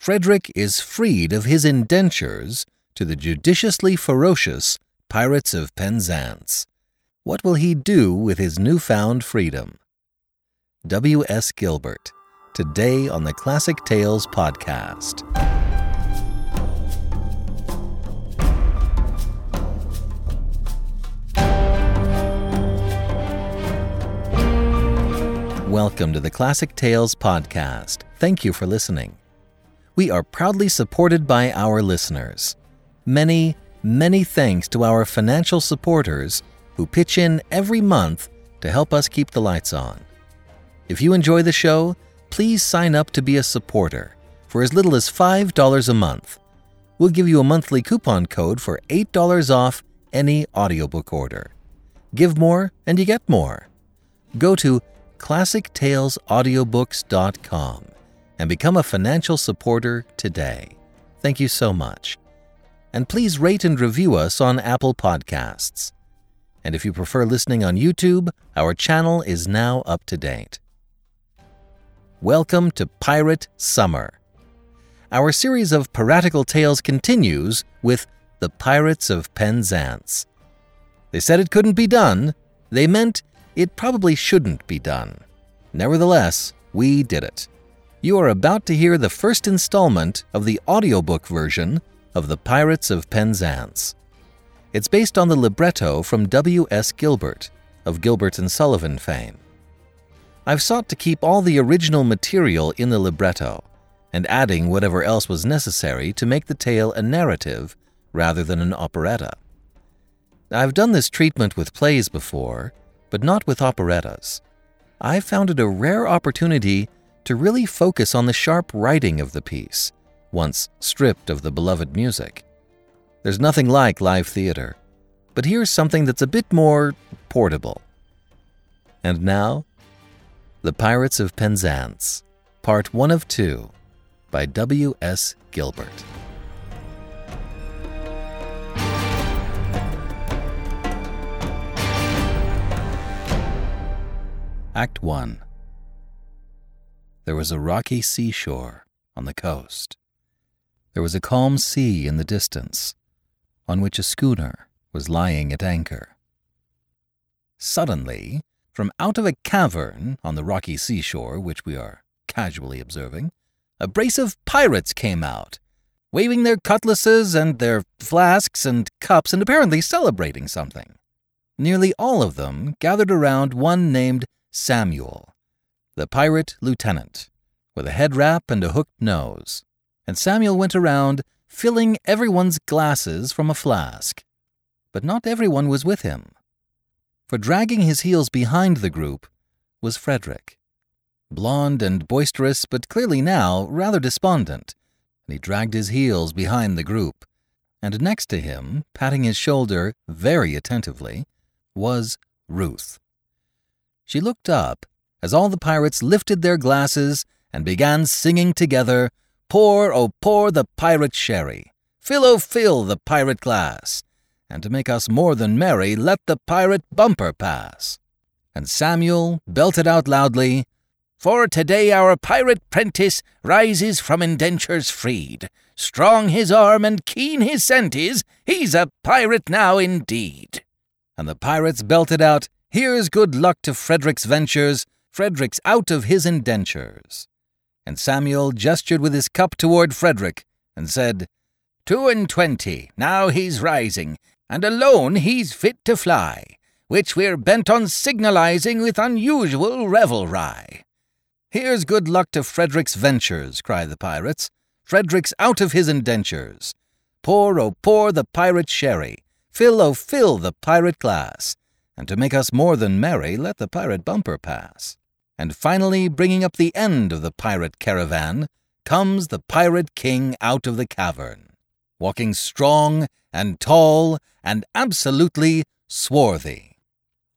Frederick is freed of his indentures to the judiciously ferocious Pirates of Penzance. What will he do with his newfound freedom? W.S. Gilbert, today on the Classic Tales podcast. Welcome to the Classic Tales podcast. Thank you for listening. We are proudly supported by our listeners. Many, many thanks to our financial supporters who pitch in every month to help us keep the lights on. If you enjoy the show, please sign up to be a supporter for as little as $5 a month. We'll give you a monthly coupon code for $8 off any audiobook order. Give more and you get more. Go to ClassicTalesAudiobooks.com and become a financial supporter today. Thank you so much. And please rate and review us on Apple Podcasts. And if you prefer listening on YouTube, our channel is now up to date. Welcome to Pirate Summer. Our series of piratical tales continues with The Pirates of Penzance. They said it couldn't be done. They meant it probably shouldn't be done. Nevertheless, we did it. You are about to hear the first installment of the audiobook version of The Pirates of Penzance. It's based on the libretto from W.S. Gilbert of Gilbert and Sullivan fame. I've sought to keep all the original material in the libretto and adding whatever else was necessary to make the tale a narrative rather than an operetta. I've done this treatment with plays before, but not with operettas. I found it a rare opportunity to really focus on the sharp writing of the piece, once stripped of the beloved music. There's nothing like live theater, but here's something that's a bit more portable. And now, The Pirates of Penzance, Part 1 of 2, by W.S. Gilbert. Act 1 There was a rocky seashore on the coast. There was a calm sea in the distance, on which a schooner was lying at anchor. Suddenly, from out of a cavern on the rocky seashore, which we are casually observing, a brace of pirates came out, waving their cutlasses and their flasks and cups and apparently celebrating something. Nearly all of them gathered around one named Samuel, the pirate lieutenant, with a head wrap and a hooked nose. And Samuel went around filling everyone's glasses from a flask. But not everyone was with him. For dragging his heels behind the group was Frederick. Blond and boisterous, but clearly now rather despondent, and he dragged his heels behind the group. And next to him, patting his shoulder very attentively, was Ruth. She looked up as all the pirates lifted their glasses and began singing together, Pour, oh, pour the pirate sherry, fill, oh, fill the pirate glass, and to make us more than merry, let the pirate bumper pass. And Samuel belted out loudly, For today our pirate prentice rises from indentures freed. Strong his arm and keen his scent is, he's a pirate now indeed. And the pirates belted out, Here's good luck to Frederick's ventures, Frederick's out of his indentures. And Samuel gestured with his cup toward Frederick, and said, Two and twenty, now he's rising, and alone he's fit to fly, which we're bent on signalizing with unusual revelry. Here's good luck to Frederick's ventures, cry the pirates. Frederick's out of his indentures. Pour, oh, pour the pirate sherry. Fill, oh, fill the pirate glass and to make us more than merry, let the pirate bumper pass. And finally, bringing up the end of the pirate caravan, comes the pirate king out of the cavern, walking strong and tall and absolutely swarthy.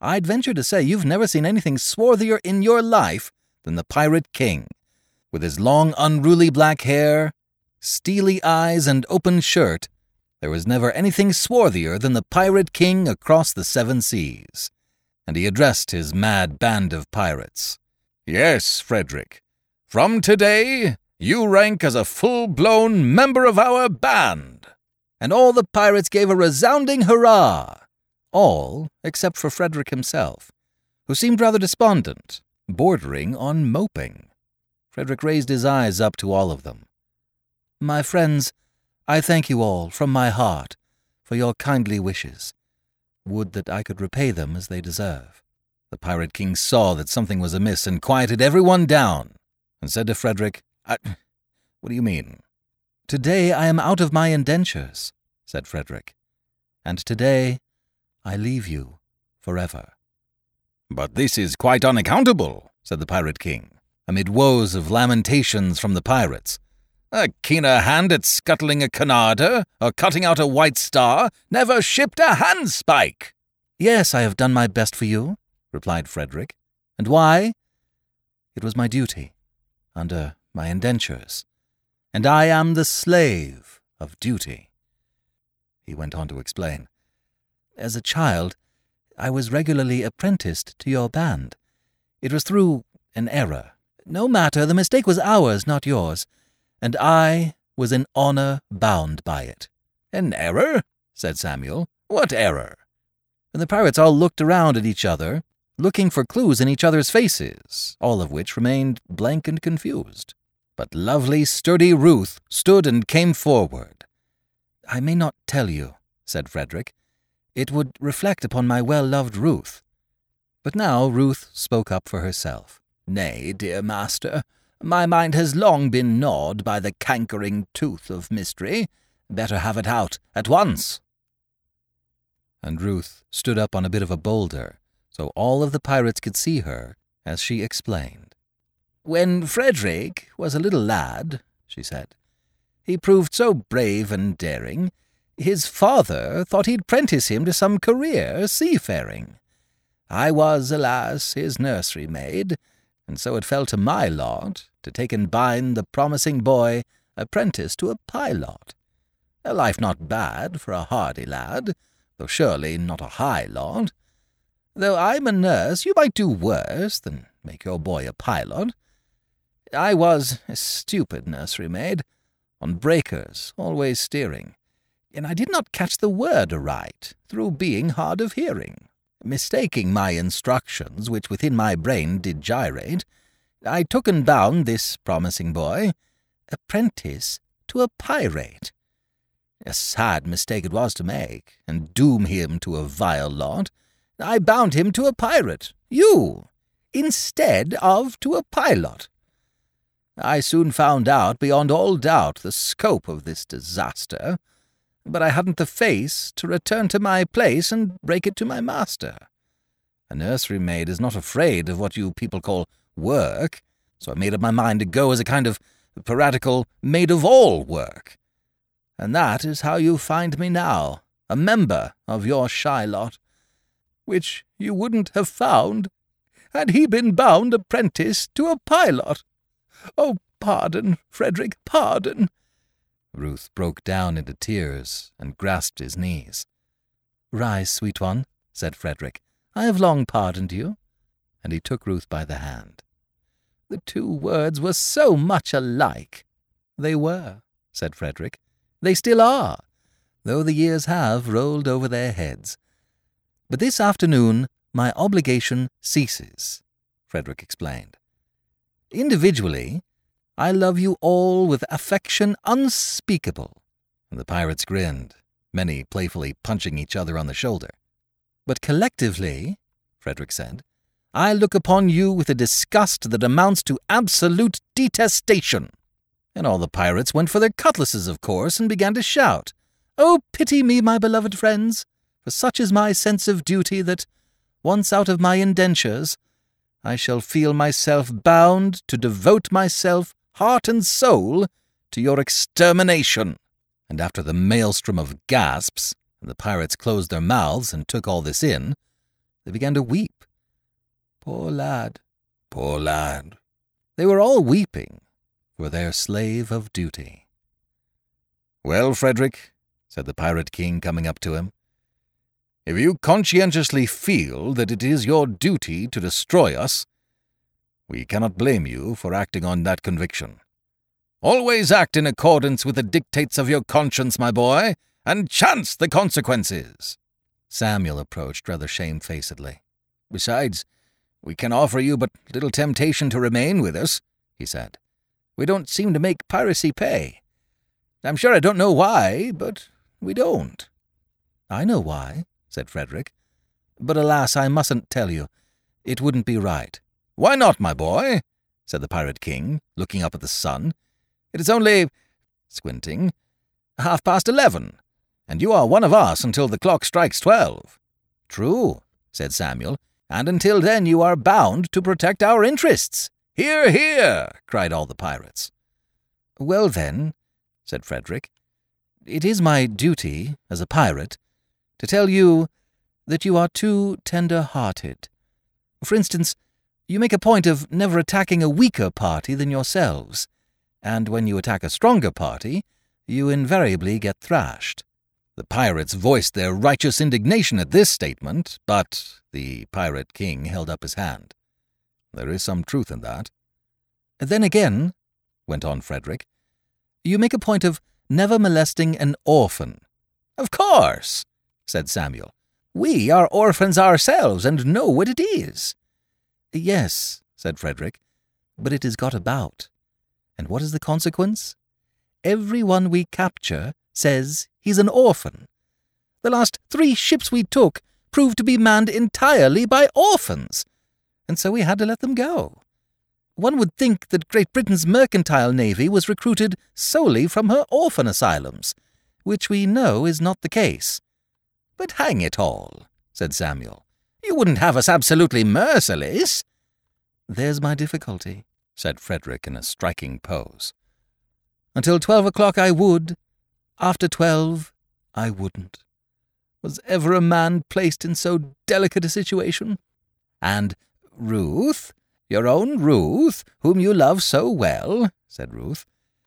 I'd venture to say you've never seen anything swarthier in your life than the pirate king, with his long, unruly black hair, steely eyes, and open shirt, there was never anything swarthier than the pirate king across the seven seas. And he addressed his mad band of pirates. Yes, Frederick. From today, You rank as a full blown member of our band. And all the pirates gave a resounding hurrah. All except for Frederick himself, who seemed rather despondent, bordering on moping. Frederick raised his eyes up to all of them. My friends, I thank you all from my heart for your kindly wishes. Would that I could repay them as they deserve. The Pirate King saw that something was amiss and quieted everyone down, and said to Frederick, What do you mean? Today I am out of my indentures, said Frederick, and today I leave you forever. But this is quite unaccountable, said the Pirate King, amid woes of lamentations from the pirates. A keener hand at scuttling a Cunarder or cutting out a white star never shipped a handspike. Yes, I have done my best for you, replied Frederick. And why? It was my duty, under my indentures, and I am the slave of duty. He went on to explain. As a child, I was regularly apprenticed to your band. It was through an error. No matter, the mistake was ours, not yours and I was in honour bound by it. An error? said Samuel. What error? And the pirates all looked around at each other, looking for clues in each other's faces, all of which remained blank and confused. But lovely, sturdy Ruth stood and came forward. I may not tell you, said Frederick. It would reflect upon my well loved Ruth. But now Ruth spoke up for herself. Nay, dear master, my mind has long been gnawed by the cankering tooth of mystery. Better have it out at once. And Ruth stood up on a bit of a boulder, so all of the pirates could see her, as she explained. When Frederick was a little lad, she said, he proved so brave and daring, his father thought he'd prentice him to some career seafaring. I was, alas, his nursery maid, and so it fell to my lot to take and bind the promising boy apprentice to a pilot. A life not bad for a hardy lad, though surely not a high lot. Though I'm a nurse, you might do worse than make your boy a pilot. I was a stupid nursery maid, on breakers, always steering, and I did not catch the word aright, through being hard of hearing. Mistaking my instructions, which within my brain did gyrate, I took and bound this promising boy, apprentice to a pirate. A sad mistake it was to make, and doom him to a vile lot. I bound him to a pirate, you, instead of to a pilot. I soon found out beyond all doubt the scope of this disaster, but I hadn't the face to return to my place and break it to my master. A nursery maid is not afraid of what you people call work, so I made up my mind to go as a kind of piratical maid of all work. And that is how you find me now, a member of your Shylot, which you wouldn't have found had he been bound apprentice to a pilot. Oh, pardon, Frederick, pardon. Ruth broke down into tears and grasped his knees. Rise, sweet one, said Frederick. I have long pardoned you. And he took Ruth by the hand. The two words were so much alike. They were, said Frederick. They still are, though the years have rolled over their heads. But this afternoon my obligation ceases, Frederick explained. Individually, I love you all with affection unspeakable. And the pirates grinned, many playfully punching each other on the shoulder. But collectively, Frederick said, I look upon you with a disgust that amounts to absolute detestation. And all the pirates went for their cutlasses, of course, and began to shout, Oh, pity me, my beloved friends, for such is my sense of duty that, once out of my indentures, I shall feel myself bound to devote myself heart and soul, to your extermination. And after the maelstrom of gasps, and the pirates closed their mouths and took all this in, they began to weep. Poor lad, poor lad. They were all weeping for their slave of duty. Well, Frederick, said the pirate king, coming up to him, if you conscientiously feel that it is your duty to destroy us, we cannot blame you for acting on that conviction. Always act in accordance with the dictates of your conscience, my boy, and chance the consequences. Samuel approached rather shamefacedly. Besides, we can offer you but little temptation to remain with us, he said. We don't seem to make piracy pay. I'm sure I don't know why, but we don't. I know why, said Frederick. But alas, I mustn't tell you. It wouldn't be right. Why not, my boy? said the Pirate King, looking up at the sun. It is only, squinting, half past eleven, and you are one of us until the clock strikes twelve. True, said Samuel, and until then you are bound to protect our interests. Hear, hear! cried all the pirates. Well, then, said Frederick, it is my duty, as a pirate, to tell you that you are too tender hearted. For instance, you make a point of never attacking a weaker party than yourselves, and when you attack a stronger party, you invariably get thrashed. The pirates voiced their righteous indignation at this statement, but the pirate king held up his hand. There is some truth in that. Then again, went on Frederick, you make a point of never molesting an orphan. Of course, said Samuel. We are orphans ourselves and know what it is. Yes, said Frederick, but it is got about. And what is the consequence? Every one we capture says he's an orphan. The last three ships we took proved to be manned entirely by orphans, and so we had to let them go. One would think that Great Britain's mercantile navy was recruited solely from her orphan asylums, which we know is not the case. But hang it all, said Samuel. You wouldn't have us absolutely merciless. There's my difficulty, said Frederick in a striking pose. Until twelve o'clock I would. After twelve, I wouldn't. Was ever a man placed in so delicate a situation? And Ruth, your own Ruth, whom you love so well, said Ruth,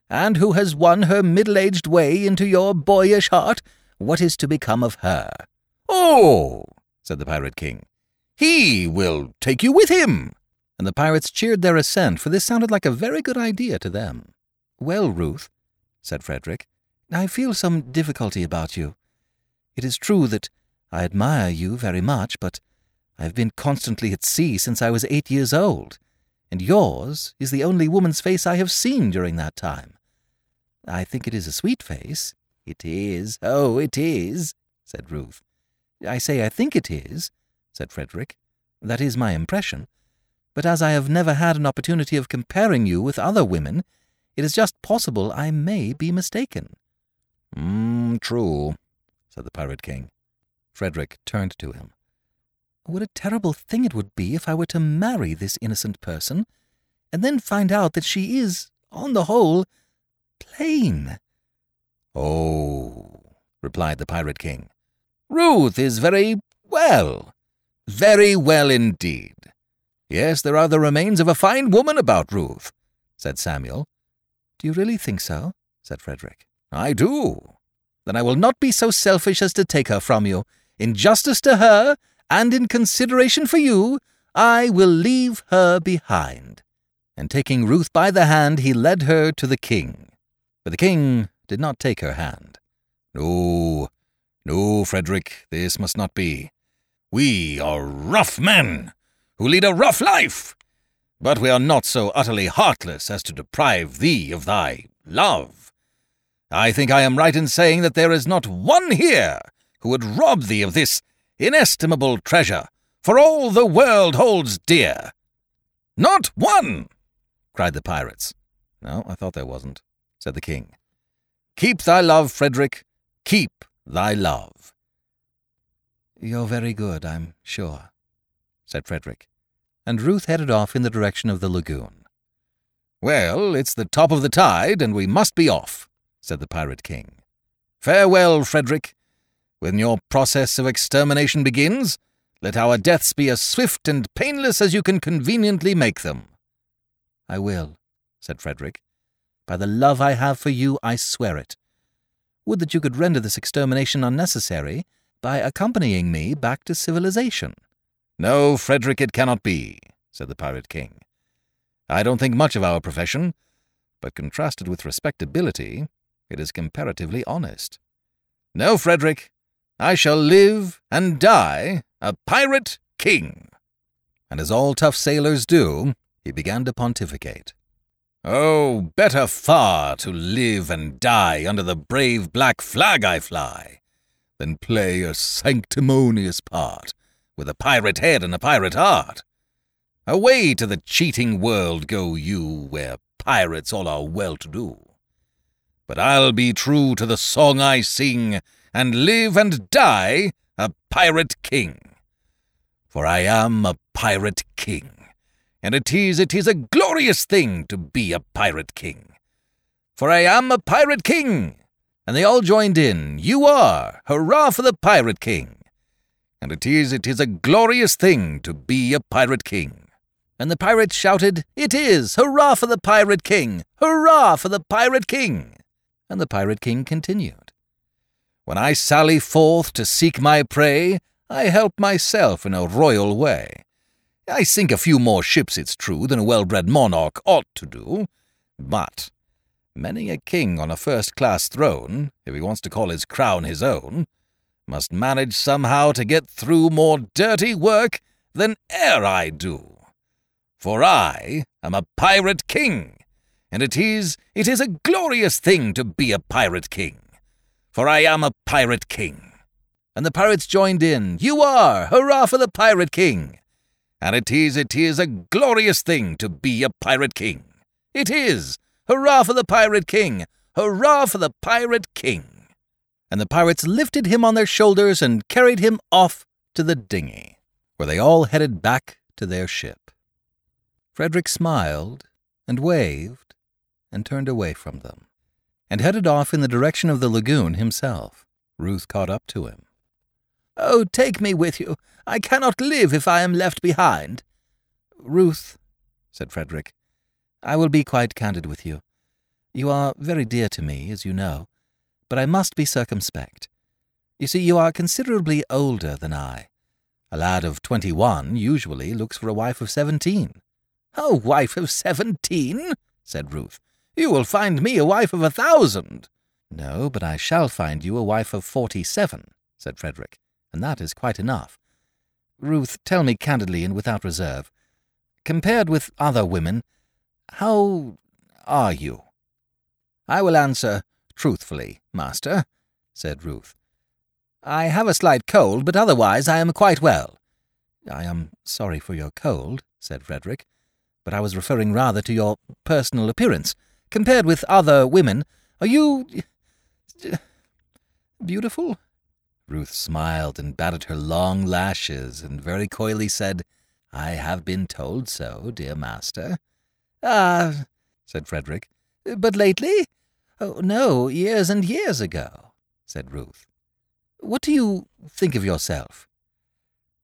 and who has won her middle-aged way into your boyish heart, what is to become of her? Oh, said the Pirate King, he will take you with him. And the pirates cheered their assent, for this sounded like a very good idea to them. Well, Ruth, said Frederick, I feel some difficulty about you. It is true that I admire you very much, but I have been constantly at sea since I was eight years old, and yours is the only woman's face I have seen during that time. I think it is a sweet face. It is, oh, it is, said Ruth. I say I think it is, said Frederick. That is my impression. But as I have never had an opportunity of comparing you with other women, it is just possible I may be mistaken. Hmm, true, said the Pirate King. Frederick turned to him. What a terrible thing it would be if I were to marry this innocent person, and then find out that she is, on the whole, plain. Oh, replied the Pirate King. Ruth is very well. Very well indeed. Yes, there are the remains of a fine woman about Ruth, said Samuel. Do you really think so? said Frederick. I do. Then I will not be so selfish as to take her from you. In justice to her, and in consideration for you, I will leave her behind. And taking Ruth by the hand, he led her to the king. But the king did not take her hand. No, no, Frederick, this must not be. We are rough men, who lead a rough life, but we are not so utterly heartless as to deprive thee of thy love. I think I am right in saying that there is not one here who would rob thee of this inestimable treasure, for all the world holds dear. Not one! cried the pirates. No, I thought there wasn't, said the king. Keep thy love, Frederick, keep thy love. You're very good, I'm sure, said Frederick, and Ruth headed off in the direction of the lagoon. Well, it's the top of the tide, and we must be off, said the Pirate King. Farewell, Frederick. When your process of extermination begins, let our deaths be as swift and painless as you can conveniently make them. I will, said Frederick. By the love I have for you, I swear it. Would that you could render this extermination unnecessary by accompanying me back to civilization. No, Frederick, it cannot be, said the Pirate King. I don't think much of our profession, but contrasted with respectability, it is comparatively honest. No, Frederick, I shall live and die a pirate king. And as all tough sailors do, he began to pontificate. Oh, better far to live and die under the brave black flag I fly, than play a sanctimonious part with a pirate head and a pirate heart. Away to the cheating world go you, where pirates all are well to do. But I'll be true to the song I sing, and live and die a pirate king. For I am a pirate king, and it is, it is a glorious thing to be a pirate king. For I am a pirate king, and they all joined in, You are, hurrah for the pirate king and it is, it is a glorious thing to be a pirate king. And the pirates shouted, It is! Hurrah for the pirate king! Hurrah for the pirate king! And the pirate king continued, When I sally forth to seek my prey, I help myself in a royal way. I sink a few more ships, it's true, than a well-bred monarch ought to do, but many a king on a first-class throne, if he wants to call his crown his own, must manage somehow to get through more dirty work than e'er I do. For I am a pirate king, and it is, it is a glorious thing to be a pirate king. For I am a pirate king. And the pirates joined in, You are! Hurrah for the pirate king! And it is, it is a glorious thing to be a pirate king. It is! Hurrah for the pirate king! Hurrah for the pirate king! and the pirates lifted him on their shoulders and carried him off to the dinghy, where they all headed back to their ship. Frederick smiled and waved and turned away from them, and headed off in the direction of the lagoon himself. Ruth caught up to him. Oh, take me with you. I cannot live if I am left behind. Ruth, said Frederick, I will be quite candid with you. You are very dear to me, as you know but I must be circumspect. You see, you are considerably older than I. A lad of twenty-one usually looks for a wife of seventeen. A wife of seventeen? said Ruth. You will find me a wife of a thousand. No, but I shall find you a wife of forty-seven, said Frederick, and that is quite enough. Ruth, tell me candidly and without reserve, compared with other women, how are you? I will answer truthfully, master, said Ruth. I have a slight cold, but otherwise I am quite well. I am sorry for your cold, said Frederick, but I was referring rather to your personal appearance. Compared with other women, are you. beautiful? Ruth smiled and batted her long lashes, and very coyly said, I have been told so, dear master. Ah, said Frederick, but lately? Oh, no, years and years ago, said Ruth. What do you think of yourself?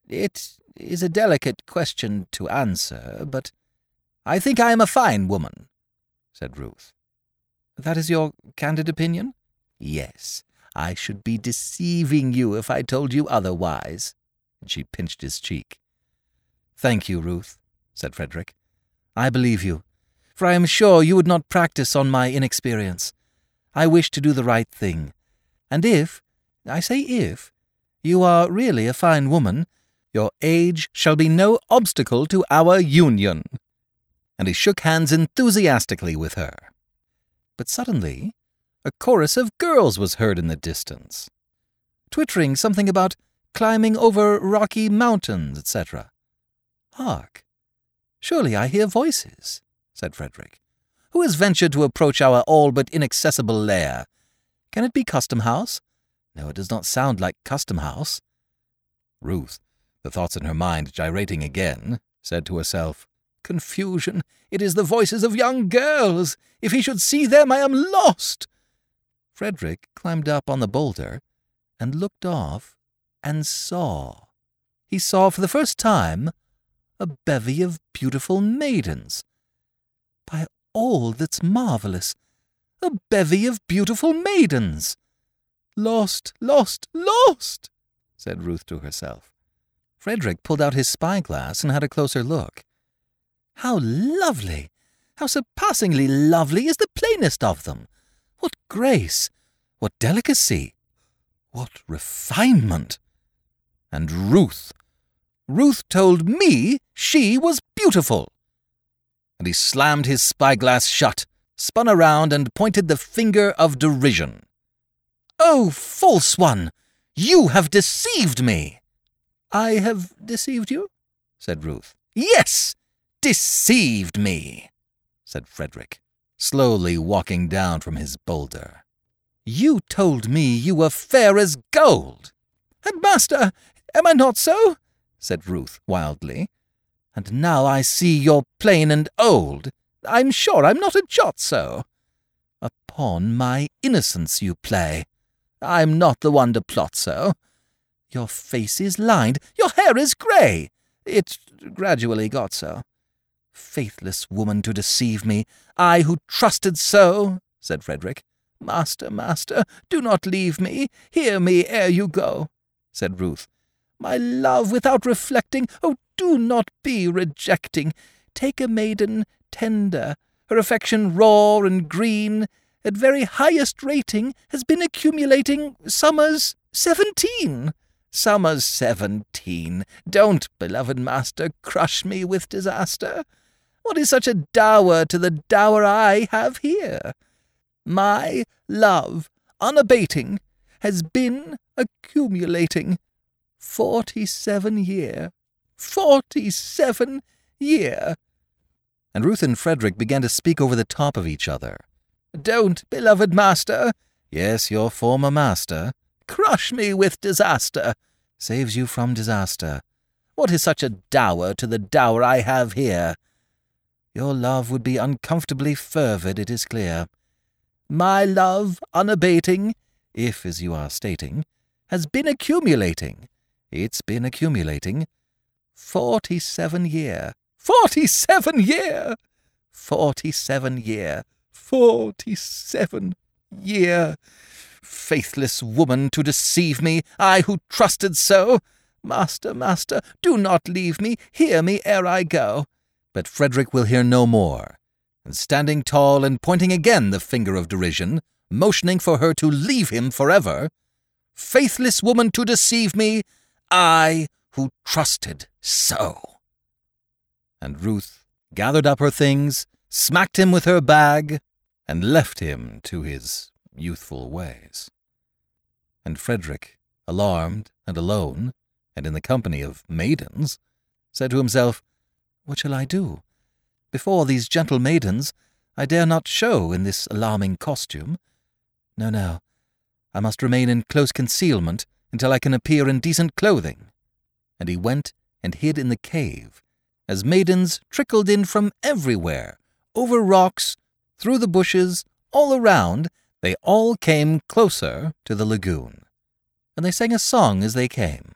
It is a delicate question to answer, but I think I am a fine woman, said Ruth. That is your candid opinion? Yes, I should be deceiving you if I told you otherwise. And she pinched his cheek. Thank you, Ruth, said Frederick. I believe you, for I am sure you would not practice on my inexperience. I wish to do the right thing. And if, I say if, you are really a fine woman, your age shall be no obstacle to our union. And he shook hands enthusiastically with her. But suddenly, a chorus of girls was heard in the distance, twittering something about climbing over rocky mountains, etc. Hark! Surely I hear voices, said Frederick. Who has ventured to approach our all but inaccessible lair? Can it be Custom House? No, it does not sound like Custom House. Ruth, the thoughts in her mind gyrating again, said to herself, Confusion! It is the voices of young girls! If he should see them, I am lost! Frederick climbed up on the boulder and looked off and saw. He saw for the first time a bevy of beautiful maidens. By all that's marvellous. A bevy of beautiful maidens. Lost, lost, lost, said Ruth to herself. Frederick pulled out his spyglass and had a closer look. How lovely! How surpassingly lovely is the plainest of them! What grace! What delicacy! What refinement! And Ruth! Ruth told me she was beautiful! And he slammed his spyglass shut, spun around, and pointed the finger of derision. Oh, false one! You have deceived me! I have deceived you? said Ruth. Yes! Deceived me! said Frederick, slowly walking down from his boulder. You told me you were fair as gold. And, master, am I not so? said Ruth wildly. And now I see you're plain and old. I'm sure I'm not a jot so. Upon my innocence you play. I'm not the one to plot so. Your face is lined, your hair is grey. It gradually got so. Faithless woman to deceive me, I who trusted so, said Frederick. Master, master, do not leave me. Hear me ere you go, said Ruth. My love, without reflecting, oh, do not be rejecting. Take a maiden tender, her affection raw and green, at very highest rating, has been accumulating summers seventeen. Summers seventeen. Don't, beloved master, crush me with disaster. What is such a dower to the dower I have here? My love, unabating, has been accumulating forty-seven year. Forty-seven year. And Ruth and Frederick began to speak over the top of each other. Don't, beloved master. Yes, your former master. Crush me with disaster. Saves you from disaster. What is such a dower to the dower I have here? Your love would be uncomfortably fervid, it is clear. My love, unabating, if, as you are stating, has been accumulating. It's been accumulating. Forty-seven year. Forty-seven year! Forty-seven year forty-seven year. Faithless woman to deceive me, I who trusted so. Master, master, do not leave me, hear me ere I go. But Frederick will hear no more, and standing tall and pointing again the finger of derision, motioning for her to leave him forever, faithless woman to deceive me, I who trusted so. And Ruth gathered up her things, smacked him with her bag, and left him to his youthful ways. And Frederick, alarmed and alone, and in the company of maidens, said to himself, What shall I do? Before these gentle maidens, I dare not show in this alarming costume. No, no, I must remain in close concealment until I can appear in decent clothing. And he went and hid in the cave, as maidens trickled in from everywhere, over rocks through the bushes, all around, they all came closer to the lagoon. And they sang a song as they came.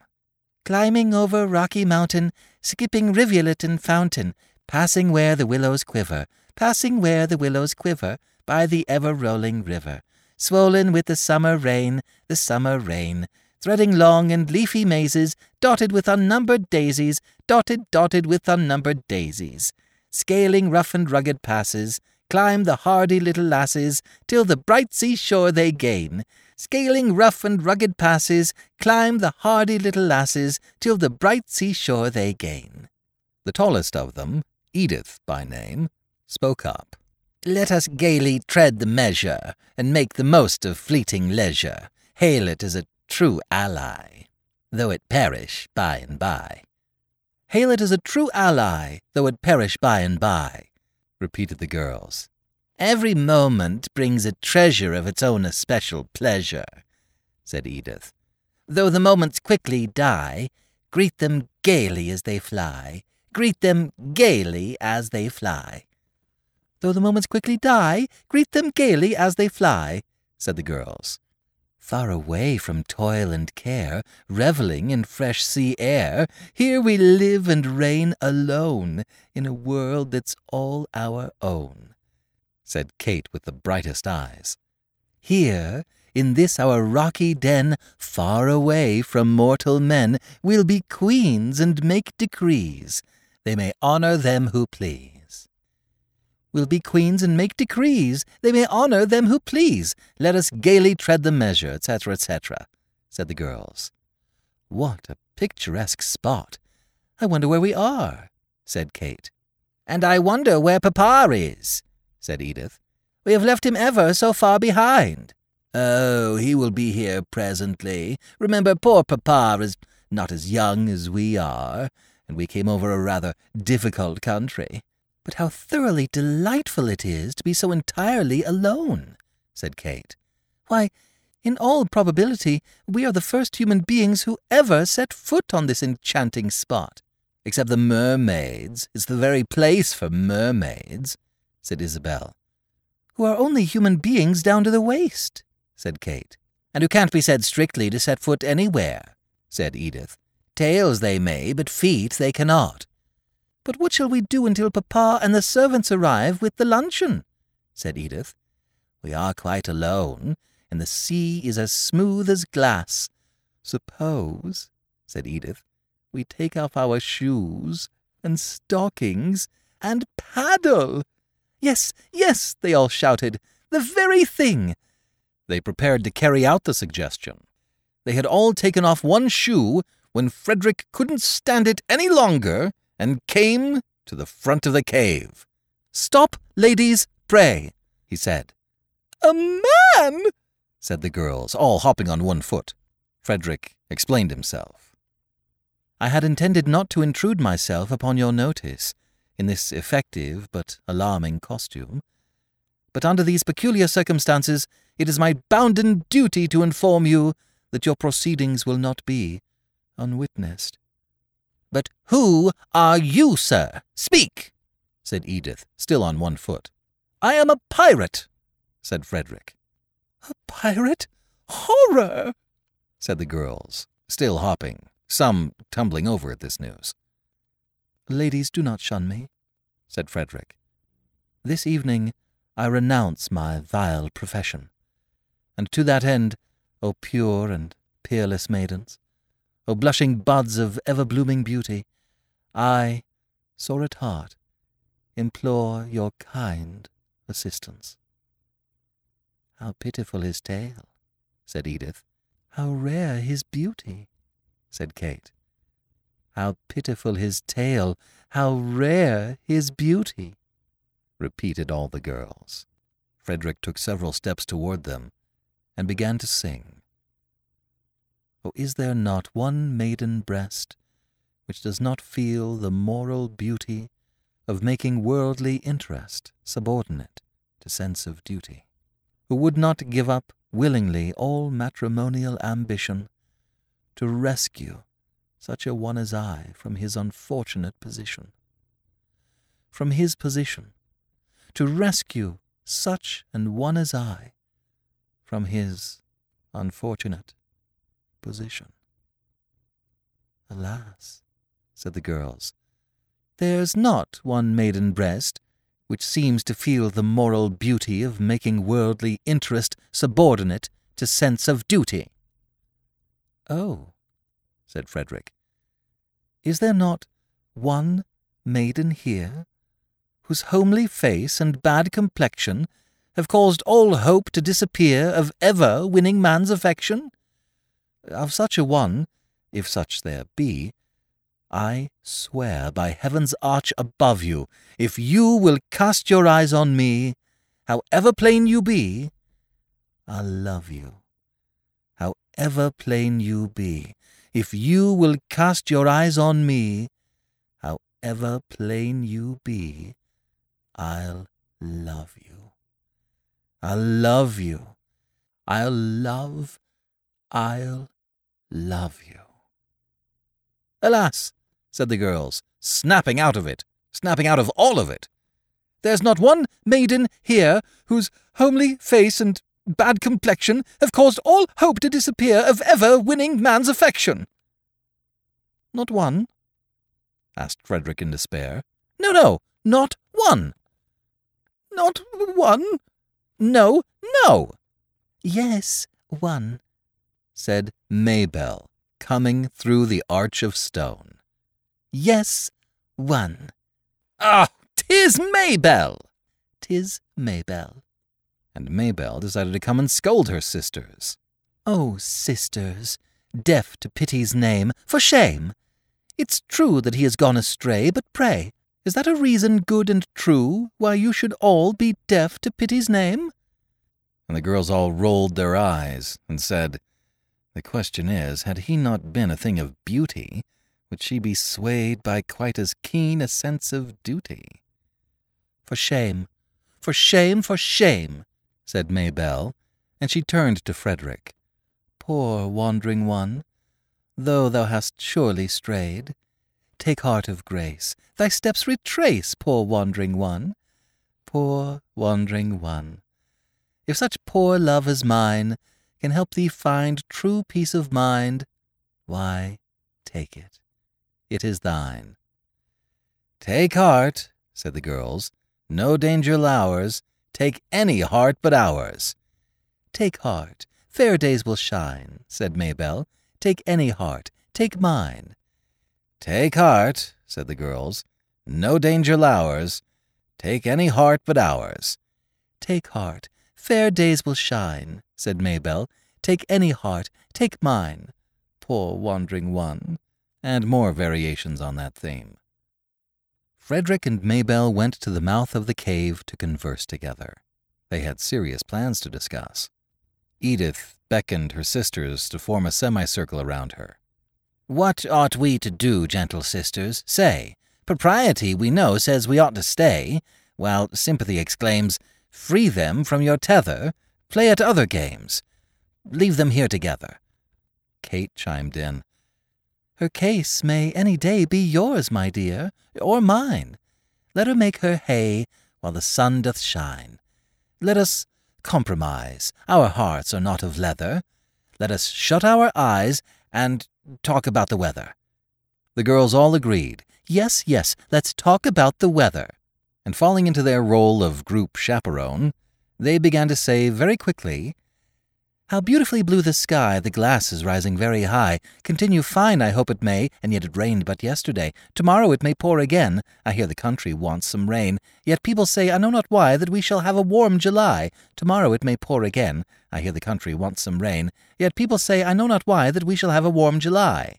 Climbing over rocky mountain, skipping rivulet and fountain, passing where the willows quiver, passing where the willows quiver, by the ever-rolling river, swollen with the summer rain, the summer rain, threading long and leafy mazes, dotted with unnumbered daisies, dotted, dotted with unnumbered daisies, scaling rough and rugged passes, climb the hardy little lasses, till the bright sea shore they gain. Scaling rough and rugged passes, climb the hardy little lasses, till the bright seashore they gain. The tallest of them, Edith by name, spoke up. Let us gaily tread the measure, and make the most of fleeting leisure. Hail it as a true ally, though it perish by and by. Hail it as a true ally, though it perish by and by repeated the girls. Every moment brings a treasure of its own especial pleasure, said Edith. Though the moments quickly die, greet them gaily as they fly. Greet them gaily as they fly. Though the moments quickly die, greet them gaily as they fly, said the girls far away from toil and care, revelling in fresh sea air. Here we live and reign alone in a world that's all our own, said Kate with the brightest eyes. Here, in this our rocky den, far away from mortal men, we'll be queens and make decrees. They may honor them who please. We'll be queens and make decrees. They may honour them who please. Let us gaily tread the measure, etc., etc., said the girls. What a picturesque spot! I wonder where we are, said Kate. And I wonder where Papa is, said Edith. We have left him ever so far behind. Oh, he will be here presently. Remember, poor Papa is not as young as we are, and we came over a rather difficult country. But how thoroughly delightful it is to be so entirely alone, said Kate. Why, in all probability, we are the first human beings who ever set foot on this enchanting spot. Except the mermaids. It's the very place for mermaids, said Isabel. Who are only human beings down to the waist, said Kate. And who can't be said strictly to set foot anywhere, said Edith. Tails they may, but feet they cannot. But what shall we do until Papa and the servants arrive with the luncheon? said Edith. We are quite alone, and the sea is as smooth as glass. Suppose, said Edith, we take off our shoes and stockings and paddle. Yes, yes, they all shouted. The very thing. They prepared to carry out the suggestion. They had all taken off one shoe when Frederick couldn't stand it any longer and came to the front of the cave. Stop, ladies, pray, he said. A man, said the girls, all hopping on one foot. Frederick explained himself. I had intended not to intrude myself upon your notice in this effective but alarming costume. But under these peculiar circumstances, it is my bounden duty to inform you that your proceedings will not be unwitnessed. But who are you, sir? Speak, said Edith, still on one foot. I am a pirate, said Frederick. A pirate? Horror! said the girls, still hopping, some tumbling over at this news. Ladies, do not shun me, said Frederick. This evening I renounce my vile profession, and to that end, O pure and peerless maidens, O blushing buds of ever-blooming beauty, I, sore at heart, implore your kind assistance. How pitiful his tale, said Edith. How rare his beauty, said Kate. How pitiful his tale, how rare his beauty, repeated all the girls. Frederick took several steps toward them and began to sing. Oh, is there not one maiden breast which does not feel the moral beauty of making worldly interest subordinate to sense of duty? Who would not give up willingly all matrimonial ambition to rescue such a one as I from his unfortunate position. From his position, to rescue such an one as I from his unfortunate position. Alas, said the girls, there's not one maiden breast which seems to feel the moral beauty of making worldly interest subordinate to sense of duty. Oh, said Frederick, is there not one maiden here whose homely face and bad complexion have caused all hope to disappear of ever winning man's affection? Of such a one, if such there be, I swear by heaven's arch above you, if you will cast your eyes on me, however plain you be, I'll love you. However plain you be, if you will cast your eyes on me, however plain you be, I'll love you. I'll love you. I'll love, I'll love you. Alas, said the girls, snapping out of it, snapping out of all of it. There's not one maiden here whose homely face and bad complexion have caused all hope to disappear of ever winning man's affection. Not one? asked Frederick in despair. No, no, not one. Not one? No, no. Yes, one, said Mabel, coming through the arch of stone. Yes, one. Ah, tis Mabel! 'Tis Mabel. And Mabel decided to come and scold her sisters. Oh, sisters, deaf to pity's name, for shame! It's true that he has gone astray, but pray, is that a reason good and true why you should all be deaf to pity's name? And the girls all rolled their eyes and said, The question is, had he not been a thing of beauty, would she be swayed by quite as keen a sense of duty? For shame, for shame, for shame, said Mabel, and she turned to Frederick. Poor wandering one, though thou hast surely strayed, take heart of grace, thy steps retrace, poor wandering one, poor wandering one. If such poor love as mine can help thee find true peace of mind, why, take it. It is thine. Take heart, said the girls. No danger lowers. Take any heart but ours. Take heart. Fair days will shine, said Mabel. Take any heart. Take mine. Take heart, said the girls. No danger lowers. Take any heart but ours. Take heart. Fair days will shine, said Mabel. Take any heart, take mine. Poor wandering one. And more variations on that theme. Frederick and Mabel went to the mouth of the cave to converse together. They had serious plans to discuss. Edith beckoned her sisters to form a semicircle around her. What ought we to do, gentle sisters? Say. Propriety, we know, says we ought to stay, while sympathy exclaims, Free them from your tether, play at other games. Leave them here together. Kate chimed in. Her case may any day be yours, my dear, or mine. Let her make her hay while the sun doth shine. Let us compromise. Our hearts are not of leather. Let us shut our eyes and talk about the weather. The girls all agreed. Yes, yes, let's talk about the weather. And falling into their role of group chaperone, they began to say very quickly, how beautifully blue the sky, the glass is rising very high. Continue fine, I hope it may, and yet it rained but yesterday. Tomorrow it may pour again. I hear the country wants some rain. Yet people say, I know not why, that we shall have a warm July. Tomorrow it may pour again. I hear the country wants some rain. Yet people say, I know not why, that we shall have a warm July.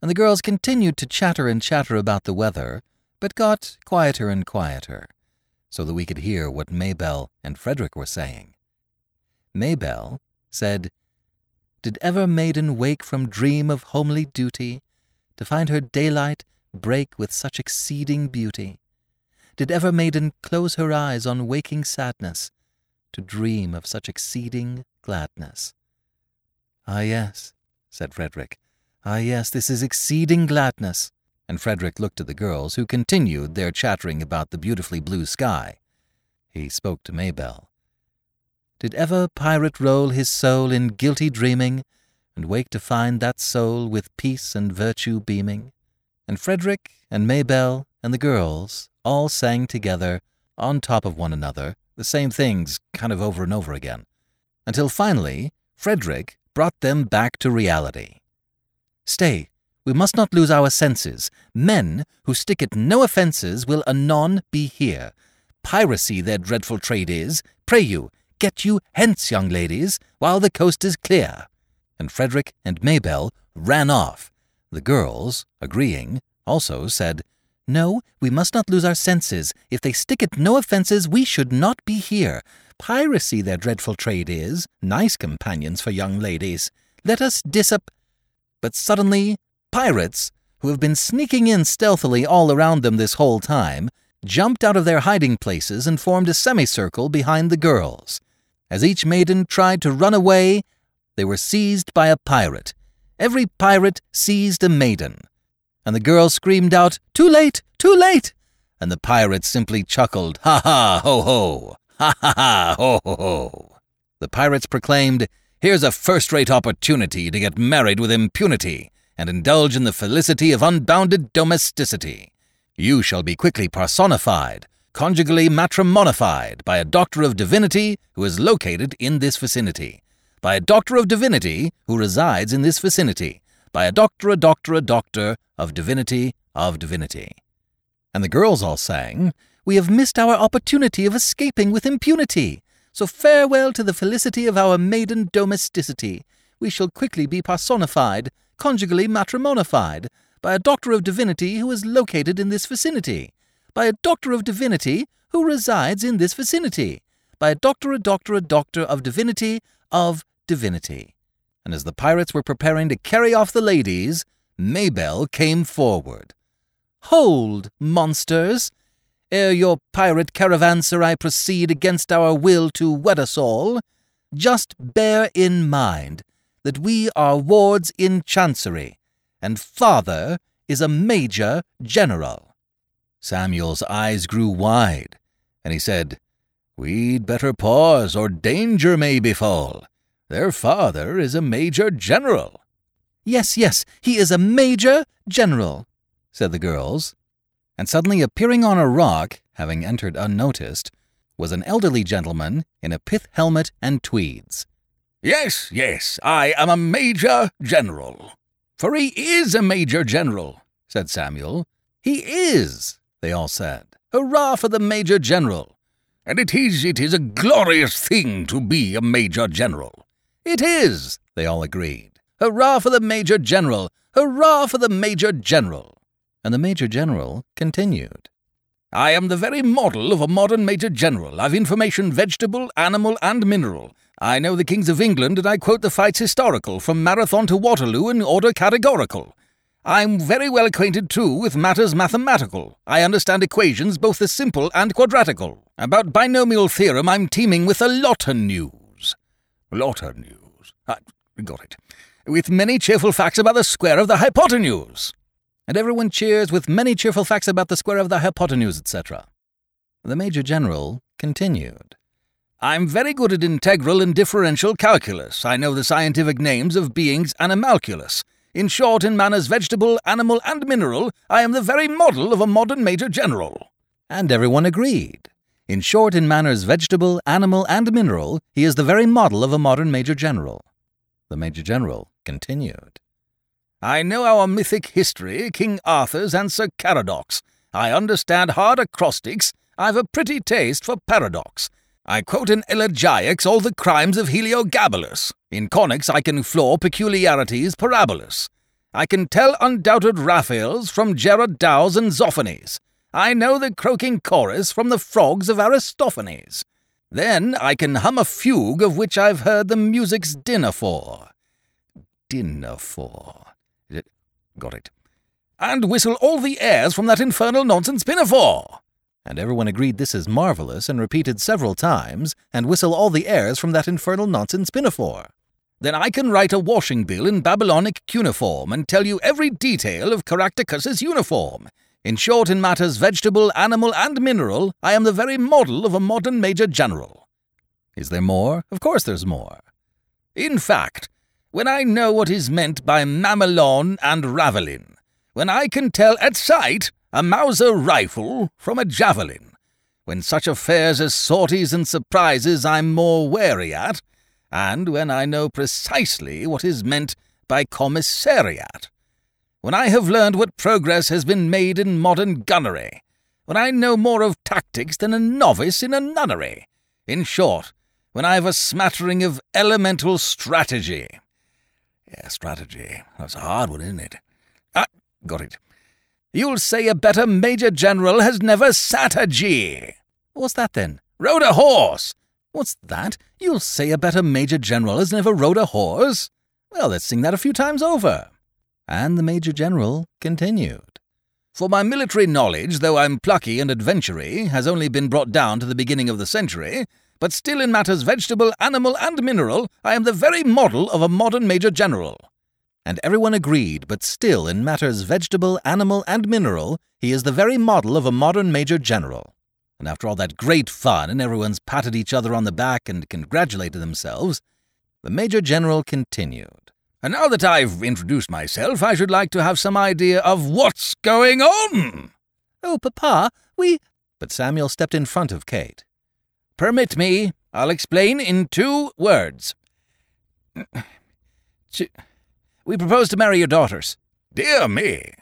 And the girls continued to chatter and chatter about the weather, but got quieter and quieter, so that we could hear what Mabel and Frederick were saying. Mabel said, Did ever maiden wake from dream of homely duty, to find her daylight break with such exceeding beauty? Did ever maiden close her eyes on waking sadness, to dream of such exceeding gladness? Ah, yes, said Frederick. Ah, yes, this is exceeding gladness. And Frederick looked at the girls, who continued their chattering about the beautifully blue sky. He spoke to Mabel. Did ever pirate roll his soul in guilty dreaming, and wake to find that soul with peace and virtue beaming? And Frederick and Mabel and the girls all sang together, on top of one another, the same things kind of over and over again, until finally Frederick brought them back to reality. Stay, we must not lose our senses. Men who stick at no offences will anon be here. Piracy their dreadful trade is. Pray you, Get you hence, young ladies, while the coast is clear. And Frederick and Mabel ran off. The girls, agreeing, also said, No, we must not lose our senses. If they stick at no offences, we should not be here. Piracy their dreadful trade is, nice companions for young ladies. Let us dissip. But suddenly, pirates, who have been sneaking in stealthily all around them this whole time, jumped out of their hiding places and formed a semicircle behind the girls. As each maiden tried to run away, they were seized by a pirate. Every pirate seized a maiden. And the girl screamed out, Too late! Too late! And the pirates simply chuckled, Ha ha, ho ho! Ha ha ha, ho ho ho! The pirates proclaimed, Here's a first rate opportunity to get married with impunity and indulge in the felicity of unbounded domesticity. You shall be quickly parsonified, conjugally matrimonified by a doctor of divinity who is located in this vicinity, by a doctor of divinity who resides in this vicinity, by a doctor, a doctor, a doctor of divinity, of divinity. And the girls all sang, We have missed our opportunity of escaping with impunity. So farewell to the felicity of our maiden domesticity. We shall quickly be parsonified, conjugally matrimonified, by a doctor of divinity who is located in this vicinity, by a doctor of divinity who resides in this vicinity, by a doctor, a doctor, a doctor of divinity of divinity. And as the pirates were preparing to carry off the ladies, Mabel came forward. Hold, monsters! Ere your pirate caravanserai proceed against our will to wed us all, just bear in mind that we are wards in chancery, and father is a major general. Samuel's eyes grew wide, and he said, We'd better pause, or danger may befall. Their father is a major general. Yes, yes, he is a major general, said the girls. And suddenly appearing on a rock, having entered unnoticed, was an elderly gentleman in a pith helmet and tweeds. Yes, yes, I am a major general. For he is a major general, said Samuel. He is, they all said. Hurrah for the major general. And it is, it is a glorious thing to be a major general. It is, they all agreed. Hurrah for the major general! Hurrah for the major general! And the major general continued. I am the very model of a modern major general. I've information vegetable, animal, and mineral. I know the kings of England, and I quote the fights historical, from Marathon to Waterloo in order categorical. I'm very well acquainted, too, with matters mathematical. I understand equations, both the simple and quadratical. About binomial theorem, I'm teeming with a lot of news. Lot of news. I got it. With many cheerful facts about the square of the hypotenuse. And everyone cheers with many cheerful facts about the square of the hypotenuse, etc. The Major General continued. I'm very good at integral and differential calculus. I know the scientific names of beings animalculous. In short, in manners vegetable, animal, and mineral, I am the very model of a modern Major General. And everyone agreed. In short, in manners vegetable, animal, and mineral, he is the very model of a modern Major General. The Major General continued. I know our mythic history, King Arthur's and Sir Caradoc. I understand hard acrostics. I've a pretty taste for paradox. I quote in elegiacs all the crimes of Heliogabalus. In conics I can floor peculiarities parabolous. I can tell undoubted Raphaels from Gerard Dows and Zoffanies. I know the croaking chorus from the frogs of Aristophanes. Then I can hum a fugue of which I've heard the music's dinner for. Dinner for. Got it. And whistle all the airs from that infernal nonsense pinafore. And everyone agreed this is marvelous and repeated several times, and whistle all the airs from that infernal nonsense pinafore. Then I can write a washing bill in Babylonic cuneiform and tell you every detail of Caractacus's uniform. In short, in matters vegetable, animal, and mineral, I am the very model of a modern Major General. Is there more? Of course there's more. In fact, when I know what is meant by mamelon and ravelin, when I can tell at sight a Mauser rifle from a javelin, when such affairs as sorties and surprises I'm more wary at, and when I know precisely what is meant by commissariat, when I have learned what progress has been made in modern gunnery, when I know more of tactics than a novice in a nunnery, in short, when I have a smattering of elemental strategy. Yeah, strategy. That's a hard one, isn't it? Ah, got it. You'll say a better Major General has never sat a G. What's that then? Rode a horse. What's that? You'll say a better Major General has never rode a horse? Well, let's sing that a few times over. And the Major General continued. For my military knowledge, though I'm plucky and adventury, has only been brought down to the beginning of the century, but still in matters vegetable, animal, and mineral, I am the very model of a modern Major General. And everyone agreed, but still in matters vegetable, animal, and mineral, he is the very model of a modern Major General. And after all that great fun, and everyone's patted each other on the back and congratulated themselves, the Major General continued. And now that I've introduced myself, I should like to have some idea of what's going on. Oh, Papa, we. But Samuel stepped in front of Kate. Permit me, I'll explain in two words. We propose to marry your daughters. Dear me.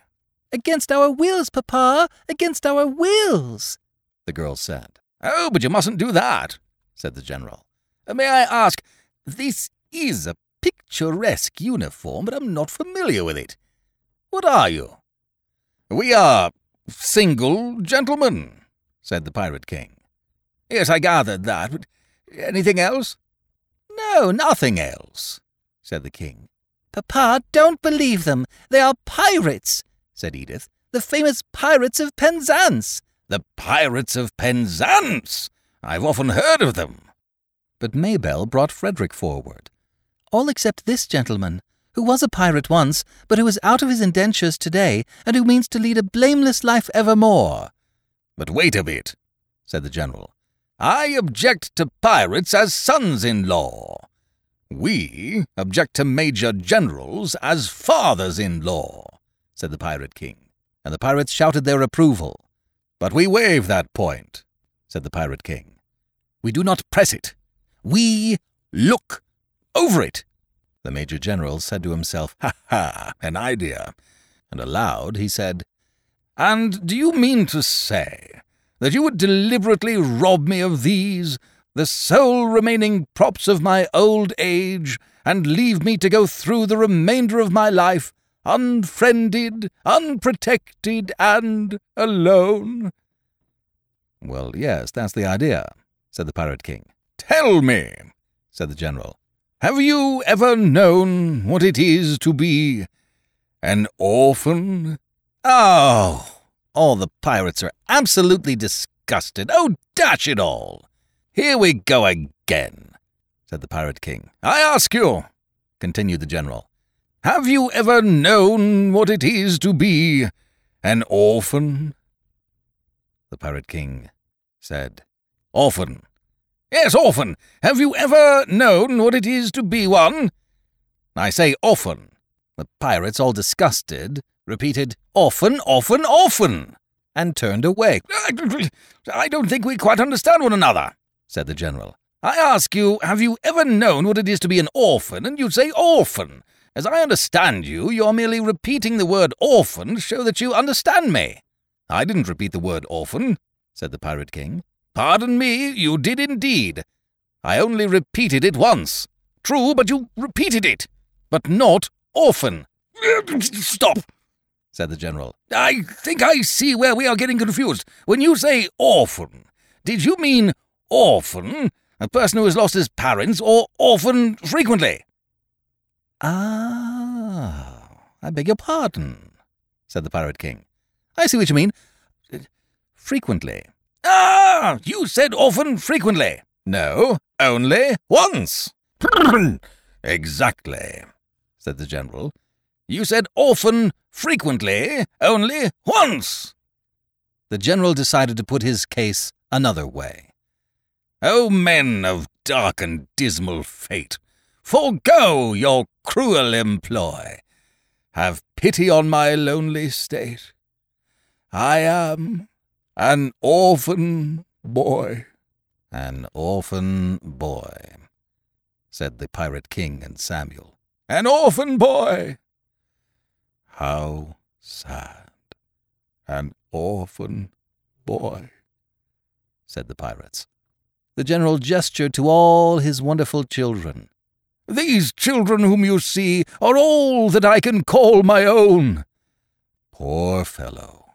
Against our wills, Papa, against our wills. the girl said. Oh, but you mustn't do that, said the general. Uh, may I ask, this is a picturesque uniform, but I'm not familiar with it. What are you? We are single gentlemen, said the Pirate King. Yes, I gathered that, but anything else? No, nothing else, said the king. Papa, don't believe them. They are pirates, said Edith. The famous pirates of Penzance. The pirates of Penzance! I've often heard of them. But Mabel brought Frederick forward. All except this gentleman, who was a pirate once, but who is out of his indentures today, and who means to lead a blameless life evermore. But wait a bit, said the general. I object to pirates as sons in law. We object to major generals as fathers in law, said the Pirate King, and the pirates shouted their approval. But we waive that point, said the Pirate King. We do not press it. We look over it. The Major General said to himself, Ha ha, an idea. And aloud he said, And do you mean to say that you would deliberately rob me of these, the sole remaining props of my old age, and leave me to go through the remainder of my life unfriended, unprotected, and alone? Well, yes, that's the idea, said the Pirate King. Tell me, said the General, have you ever known what it is to be an orphan? Oh, all the pirates are absolutely disgusted. Oh, dash it all! Here we go again, said the Pirate King. I ask you, continued the General, have you ever known what it is to be an orphan? The Pirate King said, Orphan. Yes, orphan. Have you ever known what it is to be one? I say orphan. The pirates, all disgusted, repeated, Orphan, orphan, orphan, and turned away. I don't think we quite understand one another, said the general. I ask you, have you ever known what it is to be an orphan? And you say orphan. As I understand you, you're merely repeating the word orphan to show that you understand me. I didn't repeat the word orphan, said the Pirate King. Pardon me, you did indeed. I only repeated it once. True, but you repeated it. But not orphan. Stop, said the General. I think I see where we are getting confused. When you say orphan, did you mean orphan, a person who has lost his parents, or orphan frequently? Ah, I beg your pardon, said the Pirate King. I see what you mean. Frequently. Ah, you said often frequently. No, only once. exactly, said the General. You said often, frequently, only once. The General decided to put his case another way. O men of dark and dismal fate, forego your cruel employ. Have pity on my lonely state. I am an orphan boy. An orphan boy, said the Pirate King and Samuel. An orphan boy. How sad. An orphan boy, said the pirates. The general gestured to all his wonderful children. These children whom you see are all that I can call my own. Poor fellow,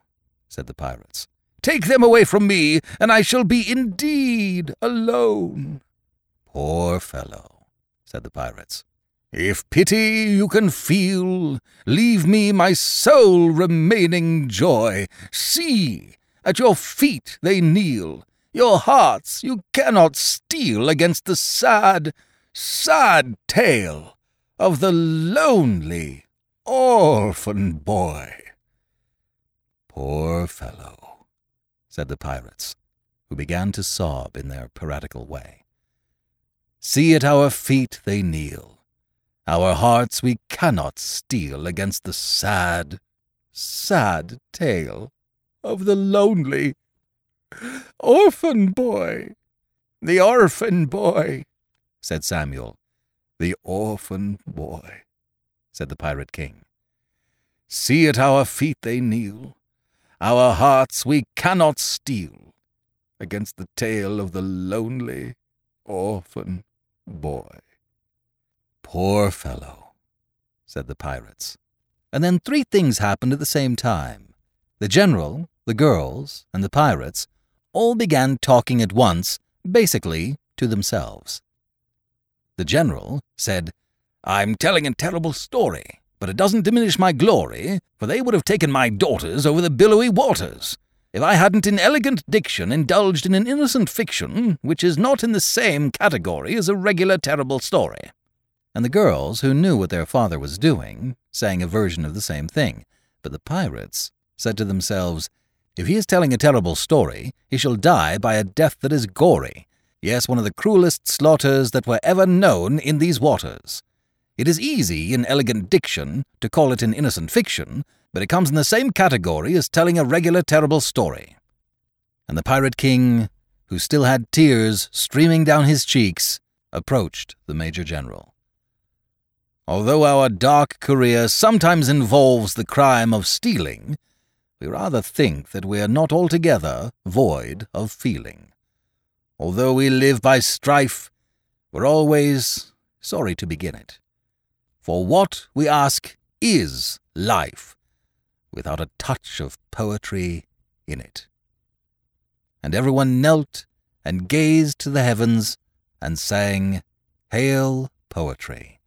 said the pirates. Take them away from me, and I shall be indeed alone. Poor fellow, said the pirates. If pity you can feel, leave me my sole remaining joy. See, at your feet they kneel. Your hearts you cannot steel against the sad, sad tale of the lonely orphan boy. Poor fellow said the pirates, who began to sob in their piratical way. See at our feet they kneel. Our hearts we cannot steel against the sad, sad tale of the lonely orphan boy. The orphan boy, said Samuel. The orphan boy, said the Pirate King. See at our feet they kneel. Our hearts we cannot steel against the tale of the lonely orphan boy. Poor fellow, said the pirates. And then three things happened at the same time. The general, the girls, and the pirates all began talking at once, basically to themselves. The general said, I'm telling a terrible story, but it doesn't diminish my glory, for they would have taken my daughters over the billowy waters. If I hadn't in elegant diction indulged in an innocent fiction, which is not in the same category as a regular terrible story. And the girls, who knew what their father was doing, sang a version of the same thing. But the pirates said to themselves, If he is telling a terrible story, he shall die by a death that is gory. Yes, one of the cruelest slaughters that were ever known in these waters. It is easy in elegant diction to call it an innocent fiction, but it comes in the same category as telling a regular terrible story. And the pirate king, who still had tears streaming down his cheeks, approached the major general. Although our dark career sometimes involves the crime of stealing, we rather think that we are not altogether void of feeling. Although we live by strife, we're always sorry to begin it. For what, we ask, is life without a touch of poetry in it? And everyone knelt and gazed to the heavens and sang, Hail, poetry,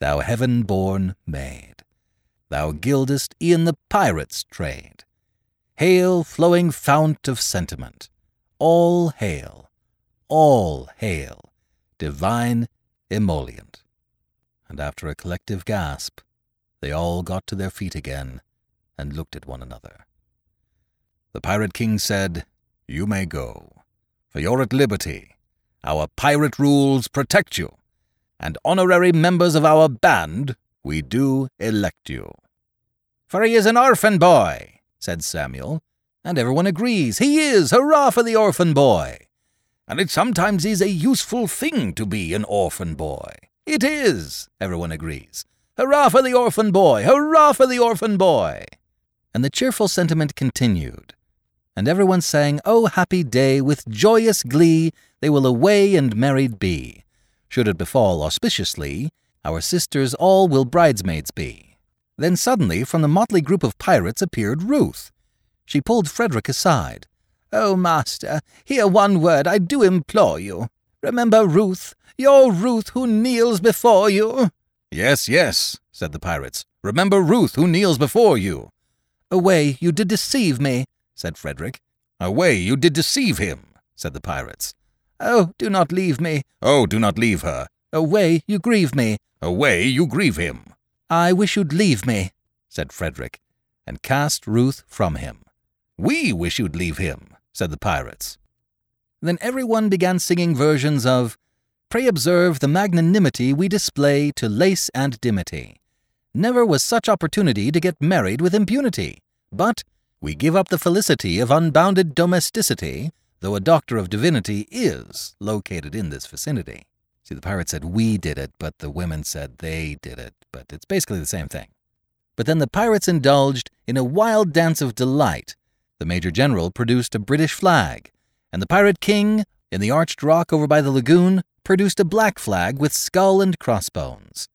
thou heaven born maid! Thou gildest e'en the pirate's trade. Hail, flowing fount of sentiment! All hail, all hail, divine emollient and after a collective gasp, they all got to their feet again and looked at one another. The Pirate King said, You may go, for you're at liberty. Our pirate rules protect you, and honorary members of our band, we do elect you. For he is an orphan boy, said Samuel, and everyone agrees. He is! Hurrah for the orphan boy! And it sometimes is a useful thing to be an orphan boy. It is, everyone agrees. Hurrah for the orphan boy! Hurrah for the orphan boy! And the cheerful sentiment continued. And everyone sang, Oh, happy day, with joyous glee, they will away and married be. Should it befall auspiciously, our sisters all will bridesmaids be. Then suddenly from the motley group of pirates appeared Ruth. She pulled Frederick aside. Oh, master, hear one word, I do implore you. Remember Ruth, your Ruth who kneels before you. Yes, yes, said the pirates. Remember Ruth who kneels before you. Away, you did deceive me, said Frederick. Away, you did deceive him, said the pirates. Oh, do not leave me. Oh, do not leave her. Away, you grieve me. Away, you grieve him. I wish you'd leave me, said Frederick, and cast Ruth from him. We wish you'd leave him, said the pirates. Then everyone began singing versions of Pray observe the magnanimity we display to lace and dimity. Never was such opportunity to get married with impunity. But we give up the felicity of unbounded domesticity, though a doctor of divinity is located in this vicinity. See, the pirate said we did it, but the women said they did it, but it's basically the same thing. But then the pirates indulged in a wild dance of delight. The Major General produced a British flag, and the Pirate King, in the arched rock over by the lagoon, produced a black flag with skull and crossbones.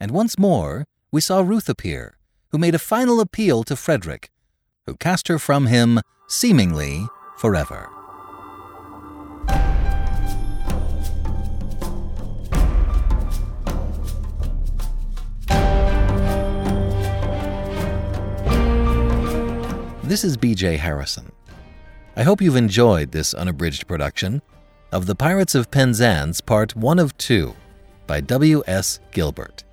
And once more we saw Ruth appear, who made a final appeal to Frederick, who cast her from him, seemingly forever. This is BJ Harrison. I hope you've enjoyed this unabridged production of The Pirates of Penzance Part 1 of 2 by W.S. Gilbert.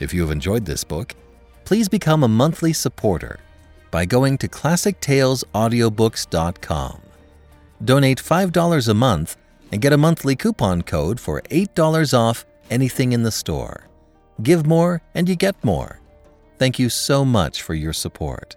If you have enjoyed this book, please become a monthly supporter by going to ClassicTalesAudiobooks.com. Donate $5 a month and get a monthly coupon code for $8 off anything in the store. Give more and you get more. Thank you so much for your support.